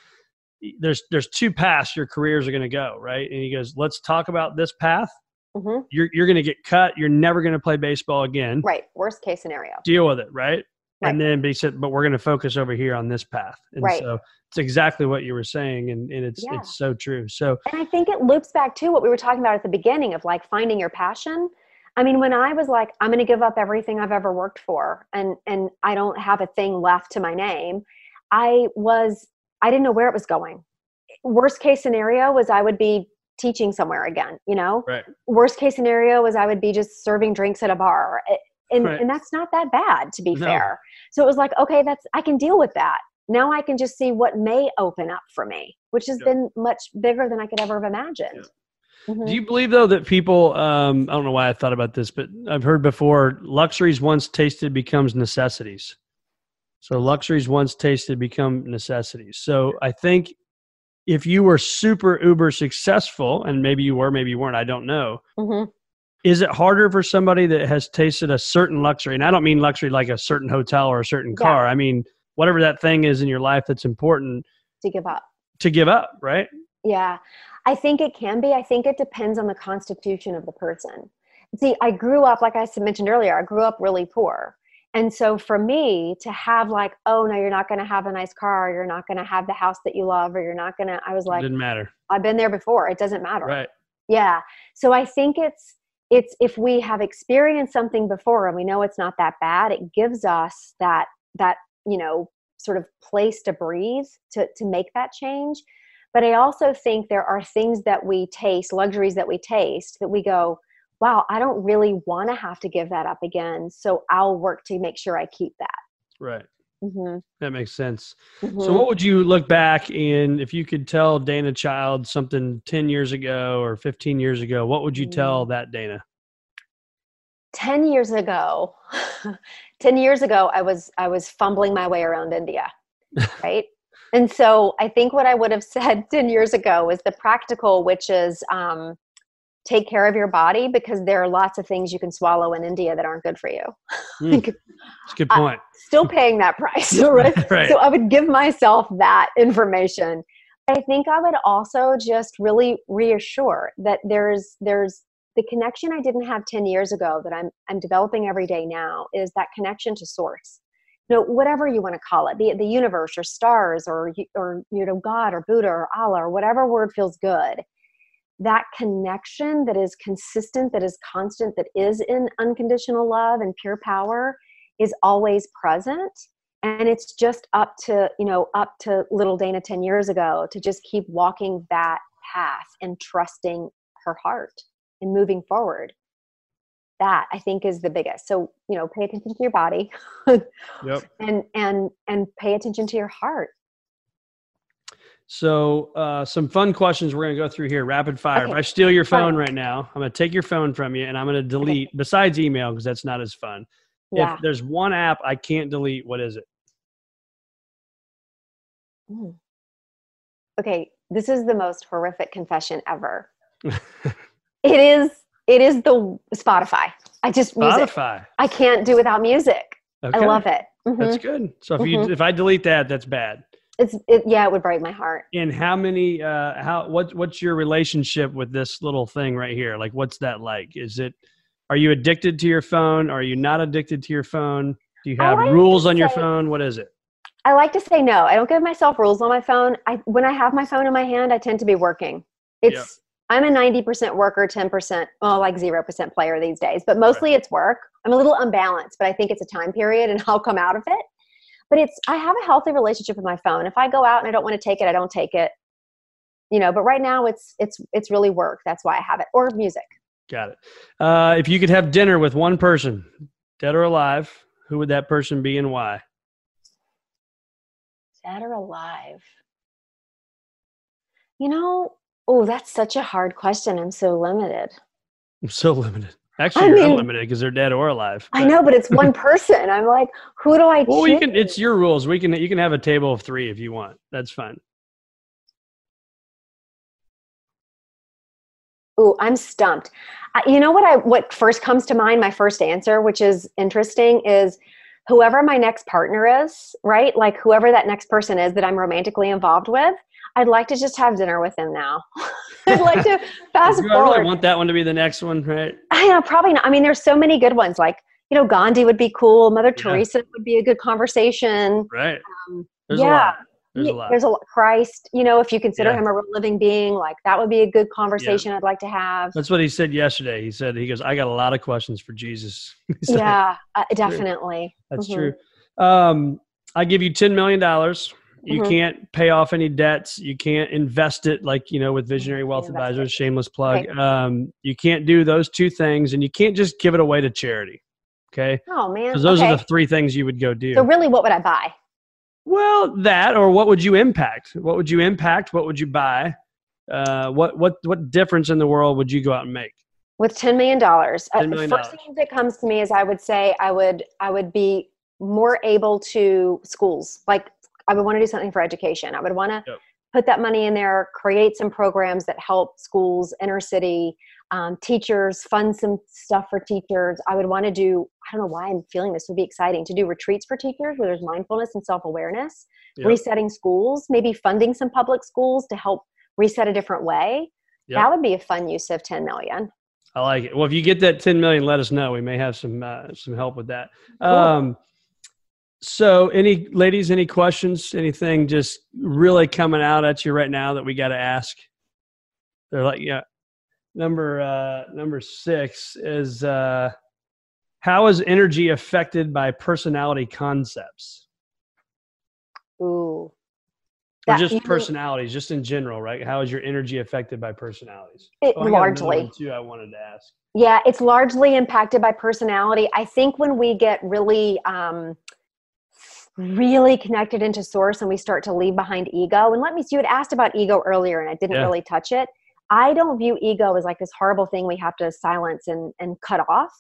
"There's there's two paths your careers are going to go, right?" And he goes, "Let's talk about this path. hmm You're you're going to get cut. You're never going to play baseball again. Right. Worst case scenario. Deal with it, right?" Right. And then, he said, "But we're going to focus over here on this path." And Right. so it's exactly what you were saying, and, and it's Yeah. it's so true. So And I think it loops back to what we were talking about at the beginning of like finding your passion. I mean, when I was like, I'm going to give up everything I've ever worked for and, and I don't have a thing left to my name, I was, I didn't know where it was going. Worst case scenario was I would be teaching somewhere again, you know? Right. Worst case scenario was I would be just serving drinks at a bar. And, Right. and that's not that bad, to be No. fair. So it was like, okay, that's, I can deal with that. Now I can just see what may open up for me, which has Yep. been much bigger than I could ever have imagined. Mhm. Do you believe though that people? Um, I don't know why I thought about this, but I've heard before: luxuries once tasted becomes necessities. So luxuries once tasted become necessities. So I think if you were super uber successful, and maybe you were, maybe you weren't, I don't know. Mhm. Is it harder for somebody that has tasted a certain luxury? And I don't mean luxury like a certain hotel or a certain Yeah. car. I mean whatever that thing is in your life that's important To give up. to give up, right? Yeah, I think it can be. I think it depends on the constitution of the person. See, I grew up, like I mentioned earlier, I grew up really poor. And so for me to have, like, oh, no, you're not going to have a nice car, you're not going to have the house that you love, or you're not going to, I was like, it didn't matter, I've been there before. It doesn't matter. right? Yeah. So I think it's, it's if we have experienced something before and we know it's not that bad, it gives us that, that, you know, sort of place to breathe to, to make that change. But I also think there are things that we taste, luxuries that we taste, that we go, wow, I don't really want to have to give that up again. So I'll work to make sure I keep that. Right. hmm That makes sense. So, Mhm. what would you look back and if you could tell Dana Childs something 10 years ago or 15 years ago, what would you tell Mm. that Dana? 10 years ago 10 years ago i was i was fumbling my way around india right and so i think what i would have said 10 years ago is the practical which is um, take care of your body because there are lots of things you can swallow in india that aren't good for you Hmm. That's a good point. still paying that price right right. so i would give myself that information i think i would also just really reassure that there's there's the connection i didn't have 10 years ago that i'm i'm developing every day now is that connection to source you know whatever you want to call it the, the universe or stars or or you know god or buddha or allah or whatever word feels good that connection that is consistent that is constant that is in unconditional love and pure power is always present. And it's just up to you know up to little dana 10 years ago to just keep walking that path and trusting her heart and moving forward. That i think is the biggest. So you know pay attention to your body. Yep. and and and pay attention to your heart So, uh, some fun questions we're going to go through here, rapid fire. If I steal your phone right now, I'm going to take your phone from you and I'm going to delete, besides email, because that's not as fun. yeah If there's one app I can't delete, what is it? Okay this is the most horrific confession ever it is it is the spotify i just music Spotify. i can't do without music Okay. i love it Mhm. That's good. So if you Mhm. if I delete that, that's bad. It's it, yeah it would break my heart And how many? Uh, how what what's your relationship with this little thing right here? Like, what's that like? Is it? Are you addicted to your phone? Are you not addicted to your phone? Do you have like rules on your phone? What is it? I like to say no. I don't give myself rules on my phone. I when I have my phone in my hand, I tend to be working. It's I'm a 90% worker, 10%, well, like 0% player these days, but mostly it's work. I'm a little unbalanced, but I think it's a time period and I'll come out of it. But it's I have a healthy relationship with my phone. If I go out and I don't want to take it, I don't take it. You know, but right now it's it's it's really work. That's why I have it. Or music. Got it. Uh, if you could have dinner with one person, dead or alive, who would that person be and why? Dead or alive? You know, oh, that's such a hard question. I'm so limited. I'm so limited. Actually, I you're mean- unlimited because they're dead or alive. I know, but it's one person. I'm like, who do I Well, you can. It's your rules. We can. You can have a table of three if you want. That's fine. Ooh, I'm stumped. I, you know what I what first comes to mind, my first answer, which is interesting, is whoever my next partner is, right? Like whoever that next person is that I'm romantically involved with, I'd like to just have dinner with him now. I'd like to fast Do I really want that one to be the next one, right? I know, probably not. I mean, there's so many good ones. Like, you know, Gandhi would be cool. Mother Teresa would be a good conversation. Right. Um, yeah. lot. There's a lot. There's a lot. Christ, you know, if you consider Yeah. him a real living being, like that would be a good conversation I'd like to have. That's what he said yesterday. He said, he goes, I got a lot of questions for Jesus. Yeah, uh, definitely. That's Mhm. true. Um, I give you ten million dollars. You Mhm. can't pay off any debts. You can't invest it like you know with Visionary Wealth Invest it. Advisors. Shameless plug. Um, you can't do those two things, and you can't just give it away to charity. Okay, Oh man. because those okay. are the three things you would go do. so really, what would I buy? Well, that or what would you impact? What would you impact? What would you buy? Uh, what what what difference in the world would you go out and make? with $10 million, uh, $10 the first thing that comes to me is I would say I would I would be more able to schools. Like I would want to do something for education. I would want to Yep. put that money in there, create some programs that help schools, inner city, um, teachers, fund some stuff for teachers. I would want to do. I don't know why I'm feeling this would be exciting to do retreats for teachers where there's mindfulness and self awareness, Yep. resetting schools, maybe funding some public schools to help reset a different way. Yep. That would be a fun use of 10 million. I like it. Well, if you get that 10 million, let us know. We may have some uh, some help with that. Cool. Um, so, any ladies, any questions? Anything just really coming out at you right now that we got to ask? They're like, yeah. Number uh, number six is uh, how is energy affected by personality concepts Ooh. or just personalities, just in general, right? How is your energy affected by personalities? It, Oh, largely. too. I wanted to ask. Yeah, it's largely impacted by personality. I think when we get really, um, really connected into source and we start to leave behind ego, and let me see, you had asked about ego earlier and I didn't Yeah. really touch it. I don't view ego as like this horrible thing we have to silence and, and cut off.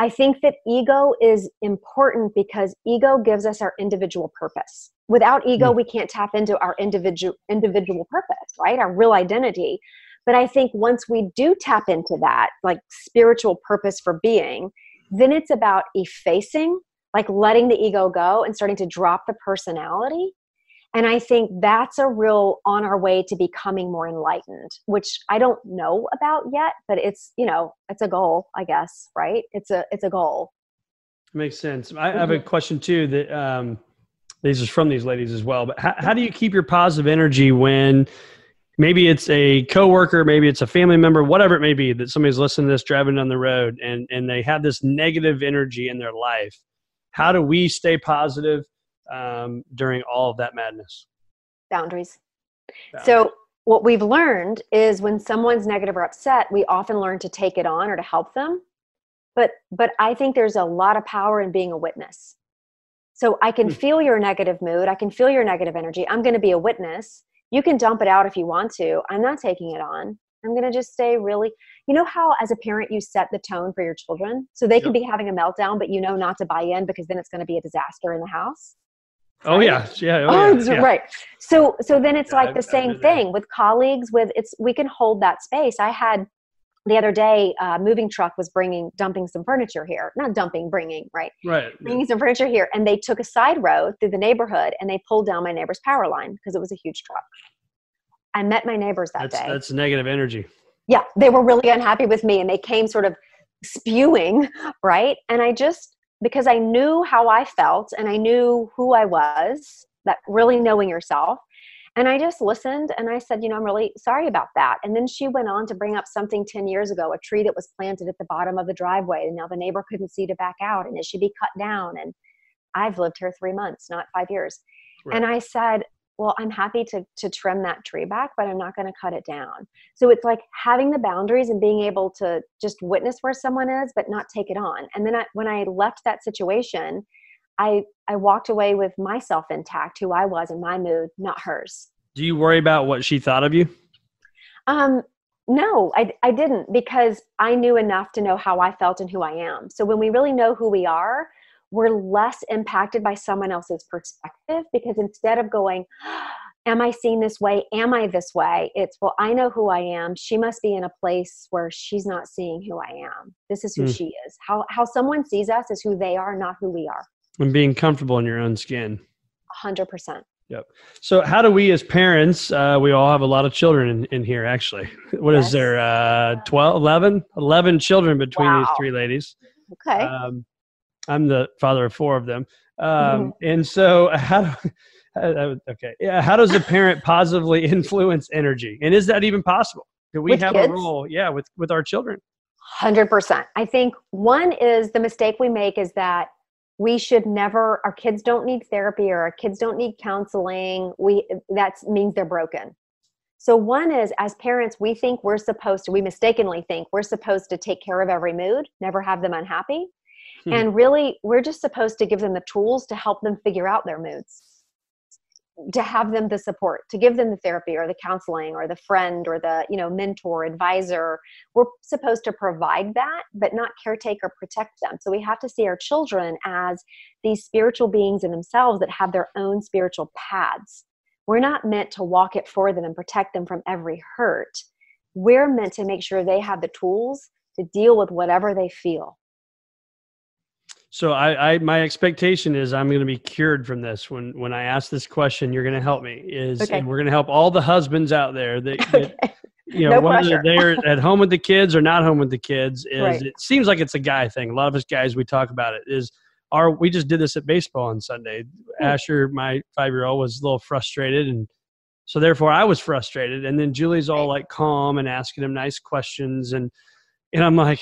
I think that ego is important because ego gives us our individual purpose. Without ego, hmm. we can't tap into our individual individual purpose, right? Our real identity. But I think once we do tap into that, like spiritual purpose for being, then it's about effacing, like letting the ego go and starting to drop the personality. And I think that's a real on our way to becoming more enlightened, which I don't know about yet, but it's, you know, it's a goal, I guess, right? It's a it's a goal. Makes sense. I have a question too that um, these is from these ladies as well. But how, how do you keep your positive energy when maybe it's a coworker, maybe it's a family member, whatever it may be, that somebody's listening to this driving down the road and and they have this negative energy in their life? How do we stay positive um, during all of that madness? Boundaries. So what we've learned is when someone's negative or upset, we often learn to take it on or to help them. But but I think there's a lot of power in being a witness. So I can Hmm. feel your negative mood, I can feel your negative energy. I'm going to be a witness. You can dump it out if you want to. I'm not taking it on. I'm going to just stay really You know how as a parent you set the tone for your children? So they can be having a meltdown but you know not to buy in because then it's going to be a disaster in the house. oh yeah, yeah, oh, Oh, yeah, yeah. right. So so then it's Yeah, like the I've same there. thing with colleagues. With it's we can hold that space. I had the other day, uh, moving truck was bringing dumping some furniture here. Not dumping, bringing right, Right. bringing some furniture here, and they took a side road through the neighborhood and they pulled down my neighbor's power line because it was a huge truck. I met my neighbors that That's day. that's negative energy. yeah, they were really unhappy with me, and they came sort of spewing right. And I just because I knew how I felt and I knew who I was, that really knowing yourself. And I just listened and I said, you know, I'm really sorry about that. And then she went on to bring up something 10 years ago, a tree that was planted at the bottom of the driveway. And now the neighbor couldn't see to back out and it should be cut down. And I've lived here three months, not five years. And I said, well, I'm happy to, to trim that tree back, but I'm not going to cut it down. So it's like having the boundaries and being able to just witness where someone is, but not take it on. And then I, when I left that situation, I I walked away with myself intact, who I was in my mood, not hers. Do you worry about what she thought of you? Um, no, I, I didn't because I knew enough to know how I felt and who I am. So when we really know who we are, we're less impacted by someone else's perspective because instead of going, Am I seen this way? Am I this way? It's, Well, I know who I am. She must be in a place where she's not seeing who I am. This is who Mm. she is. How, how someone sees us is who they are, not who we are. And being comfortable in your own skin. 100%. Yep. So, how do we as parents, uh, we all have a lot of children in, in here, actually. What is Yes. there, uh, 12, 11? 11 children between these three ladies. Okay. Um, I'm the father of four of them. Um, and so, how do, uh, okay, yeah, how does a parent positively influence energy? And is that even possible? Do we With have kids? a role? Yeah, with, with our children. Hundred percent. I think one is the mistake we make is that we should never our kids don't need therapy or our kids don't need counseling we that means they're broken so one is as parents we think we're supposed to we mistakenly think we're supposed to take care of every mood never have them unhappy hmm. and really we're just supposed to give them the tools to help them figure out their moods to have them the support to give them the therapy or the counseling or the friend or the you know mentor advisor. We're supposed to provide that but not caretake or protect them. So we have to see our children as these spiritual beings in themselves that have their own spiritual paths. We're not meant to walk it for them and protect them from every hurt. We're meant to make sure they have the tools to deal with whatever they feel so I, I my expectation is I'm going to be cured from this. When when I ask this question, you're going to help me. Is okay. and we're going to help all the husbands out there that, okay. that you know no whether they're at home with the kids or not home with the kids. Is right. it seems like it's a guy thing. A lot of us guys we talk about it. Is our we just did this at baseball on Sunday. Hmm. Asher, my five year old, was a little frustrated and. So therefore, I was frustrated, and then Julie's all like calm and asking him nice questions, and and I'm like,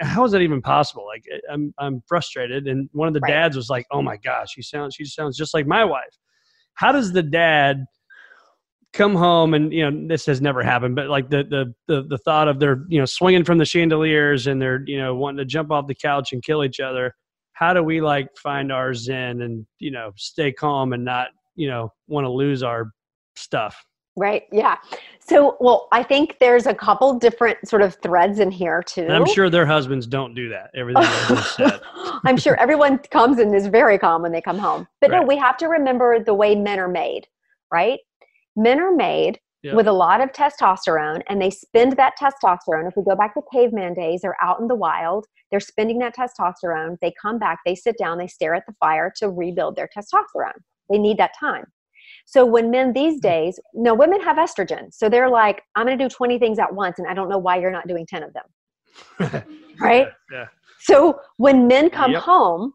how is that even possible? Like, eh, I'm I'm frustrated. And one of the right. dads was like, oh my gosh, she sounds she sounds just like my wife. How does the dad come home and you know this has never happened, but like the the the, the thought of they're you know swinging from the chandeliers and they're you know wanting to jump off the couch and kill each other. How do we like find our zen and you know stay calm and not you know want to lose our stuff? Right. Yeah. So, well, I think there's a couple different sort of threads in here too. And I'm sure their husbands don't do that. Everything said. I'm sure everyone comes and is very calm when they come home. But right. no, we have to remember the way men are made, right? Men are made with a lot of testosterone and they spend that testosterone. If we go back to caveman days, they're out in the wild, they're spending that testosterone. They come back, they sit down, they stare at the fire to rebuild their testosterone. They need that time. So when men these mm. days, no, women have estrogen. So they're like, I'm going to do 20 things at once, and I don't know why you're not doing 10 of them. right? Yeah, yeah. So when men come yep. home,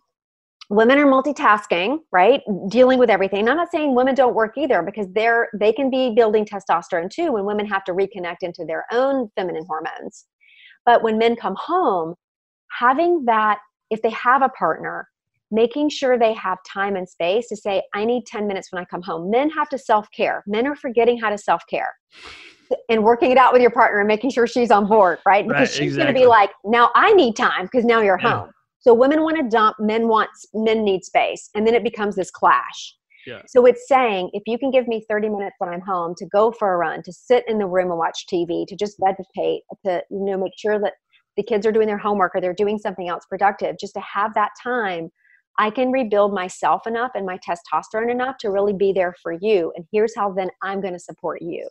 women are multitasking, right? Dealing with everything. I'm not saying women don't work either because they're they can be building testosterone too when women have to reconnect into their own feminine hormones. But when men come home, having that if they have a partner, making sure they have time and space to say, I need 10 minutes when I come home. Men have to self care. Men are forgetting how to self care and working it out with your partner and making sure she's on board, right? Because right, she's exactly. going to be like, now I need time because now you're yeah. home. So women want to dump, men want, men need space. And then it becomes this clash. Yeah. So it's saying if you can give me 30 minutes when I'm home to go for a run, to sit in the room and watch TV, to just vegetate, to you know make sure that the kids are doing their homework or they're doing something else productive, just to have that time I can rebuild myself enough and my testosterone enough to really be there for you. And here's how then I'm going to support you.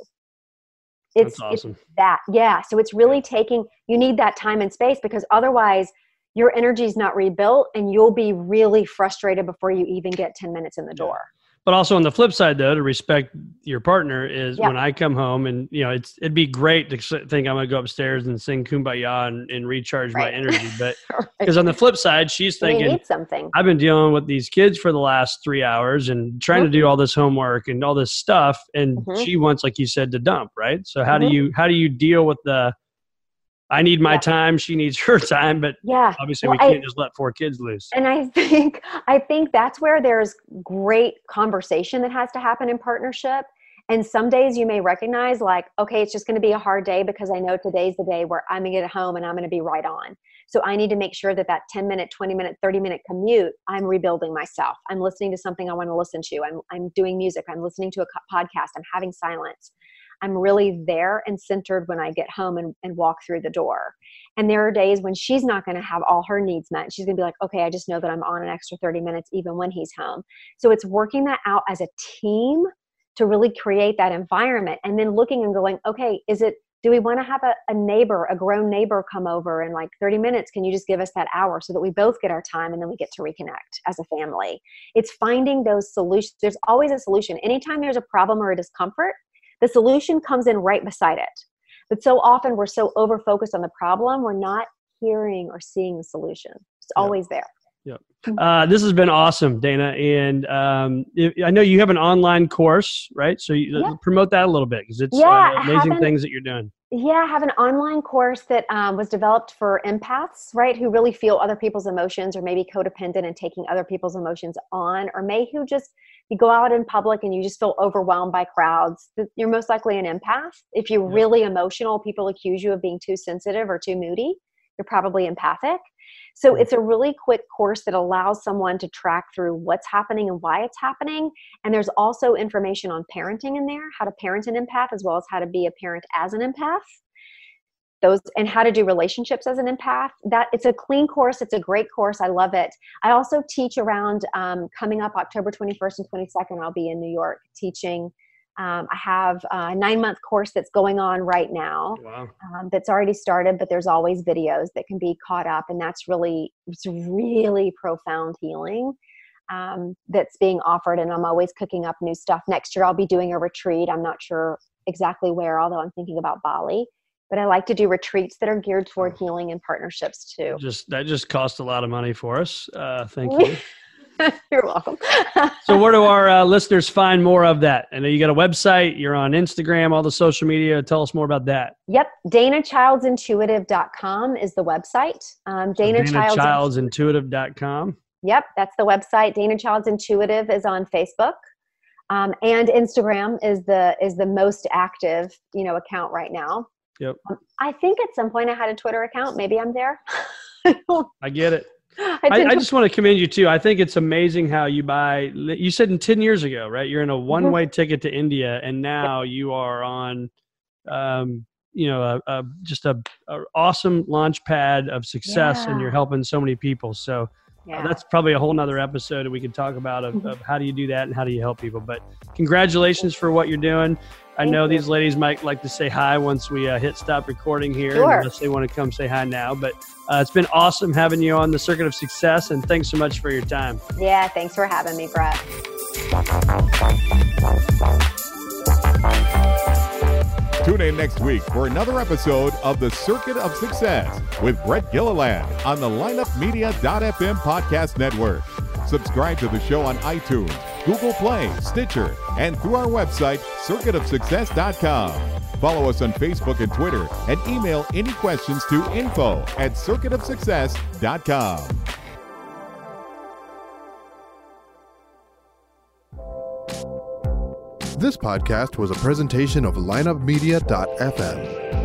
It's, awesome. it's that. Yeah. So it's really taking, you need that time and space because otherwise your energy is not rebuilt and you'll be really frustrated before you even get 10 minutes in the door. But also on the flip side, though, to respect your partner is yeah. when I come home and you know it's it'd be great to think I'm gonna go upstairs and sing "Kumbaya" and, and recharge right. my energy, but because right. on the flip side, she's thinking something. I've been dealing with these kids for the last three hours and trying mm-hmm. to do all this homework and all this stuff, and mm-hmm. she wants, like you said, to dump. Right. So how mm-hmm. do you how do you deal with the I need my yeah. time, she needs her time, but yeah, obviously well, we can't I, just let four kids loose. And I think I think that's where there's great conversation that has to happen in partnership. And some days you may recognize like, okay, it's just going to be a hard day because I know today's the day where I'm going to get home and I'm going to be right on. So I need to make sure that that 10 minute, 20 minute, 30 minute commute, I'm rebuilding myself. I'm listening to something I want to listen to. I'm, I'm doing music. I'm listening to a podcast. I'm having silence. I'm really there and centered when I get home and, and walk through the door. And there are days when she's not going to have all her needs met. She's going to be like, okay, I just know that I'm on an extra 30 minutes even when he's home. So it's working that out as a team to really create that environment and then looking and going, okay, is it, do we want to have a, a neighbor, a grown neighbor come over in like 30 minutes? Can you just give us that hour so that we both get our time and then we get to reconnect as a family? It's finding those solutions. There's always a solution. Anytime there's a problem or a discomfort, the solution comes in right beside it. But so often we're so over focused on the problem, we're not hearing or seeing the solution. It's always there. Yep. Uh, this has been awesome, Dana. And um, I know you have an online course, right? So you, yeah. promote that a little bit because it's yeah, uh, amazing things that you're doing. Yeah, I have an online course that um, was developed for empaths, right, who really feel other people's emotions or maybe codependent and taking other people's emotions on, or may who just you go out in public and you just feel overwhelmed by crowds. You're most likely an empath. If you're yeah. really emotional, people accuse you of being too sensitive or too moody. You're probably empathic. So it's a really quick course that allows someone to track through what's happening and why it's happening. And there's also information on parenting in there, how to parent an empath, as well as how to be a parent as an empath. Those and how to do relationships as an empath. That it's a clean course. It's a great course. I love it. I also teach around um, coming up October 21st and 22nd. I'll be in New York teaching um, I have a nine month course that's going on right now wow. um, that's already started, but there's always videos that can be caught up. And that's really, it's really profound healing um, that's being offered. And I'm always cooking up new stuff. Next year, I'll be doing a retreat. I'm not sure exactly where, although I'm thinking about Bali. But I like to do retreats that are geared toward healing and partnerships too. Just that just cost a lot of money for us. Uh, thank you. You're welcome. so, where do our uh, listeners find more of that? I know you got a website, you're on Instagram, all the social media. Tell us more about that. Yep. DanaChildsintuitive.com is the website. Um, Dana, so Dana Childsintuitive.com. Yep, that's the website. Dana Childs Intuitive is on Facebook. Um, and Instagram is the is the most active, you know, account right now. Yep. Um, I think at some point I had a Twitter account. Maybe I'm there. I get it. I, I, I, just want to commend you too. I think it's amazing how you buy. You said in ten years ago, right? You're in a one-way mm-hmm. ticket to India, and now you are on, um, you know, a, a just a, a, awesome launch pad of success, yeah. and you're helping so many people. So. Yeah. Uh, that's probably a whole nother episode that we could talk about of, of how do you do that and how do you help people. But congratulations for what you're doing. I know these ladies might like to say hi once we uh, hit stop recording here, sure. unless they want to come say hi now. But uh, it's been awesome having you on the Circuit of Success, and thanks so much for your time. Yeah, thanks for having me, Brett. Tune in next week for another episode of The Circuit of Success with Brett Gilliland on the lineupmedia.fm podcast network. Subscribe to the show on iTunes Google Play, Stitcher, and through our website, circuitofsuccess.com. Follow us on Facebook and Twitter and email any questions to info at circuitofsuccess.com. This podcast was a presentation of lineupmedia.fm.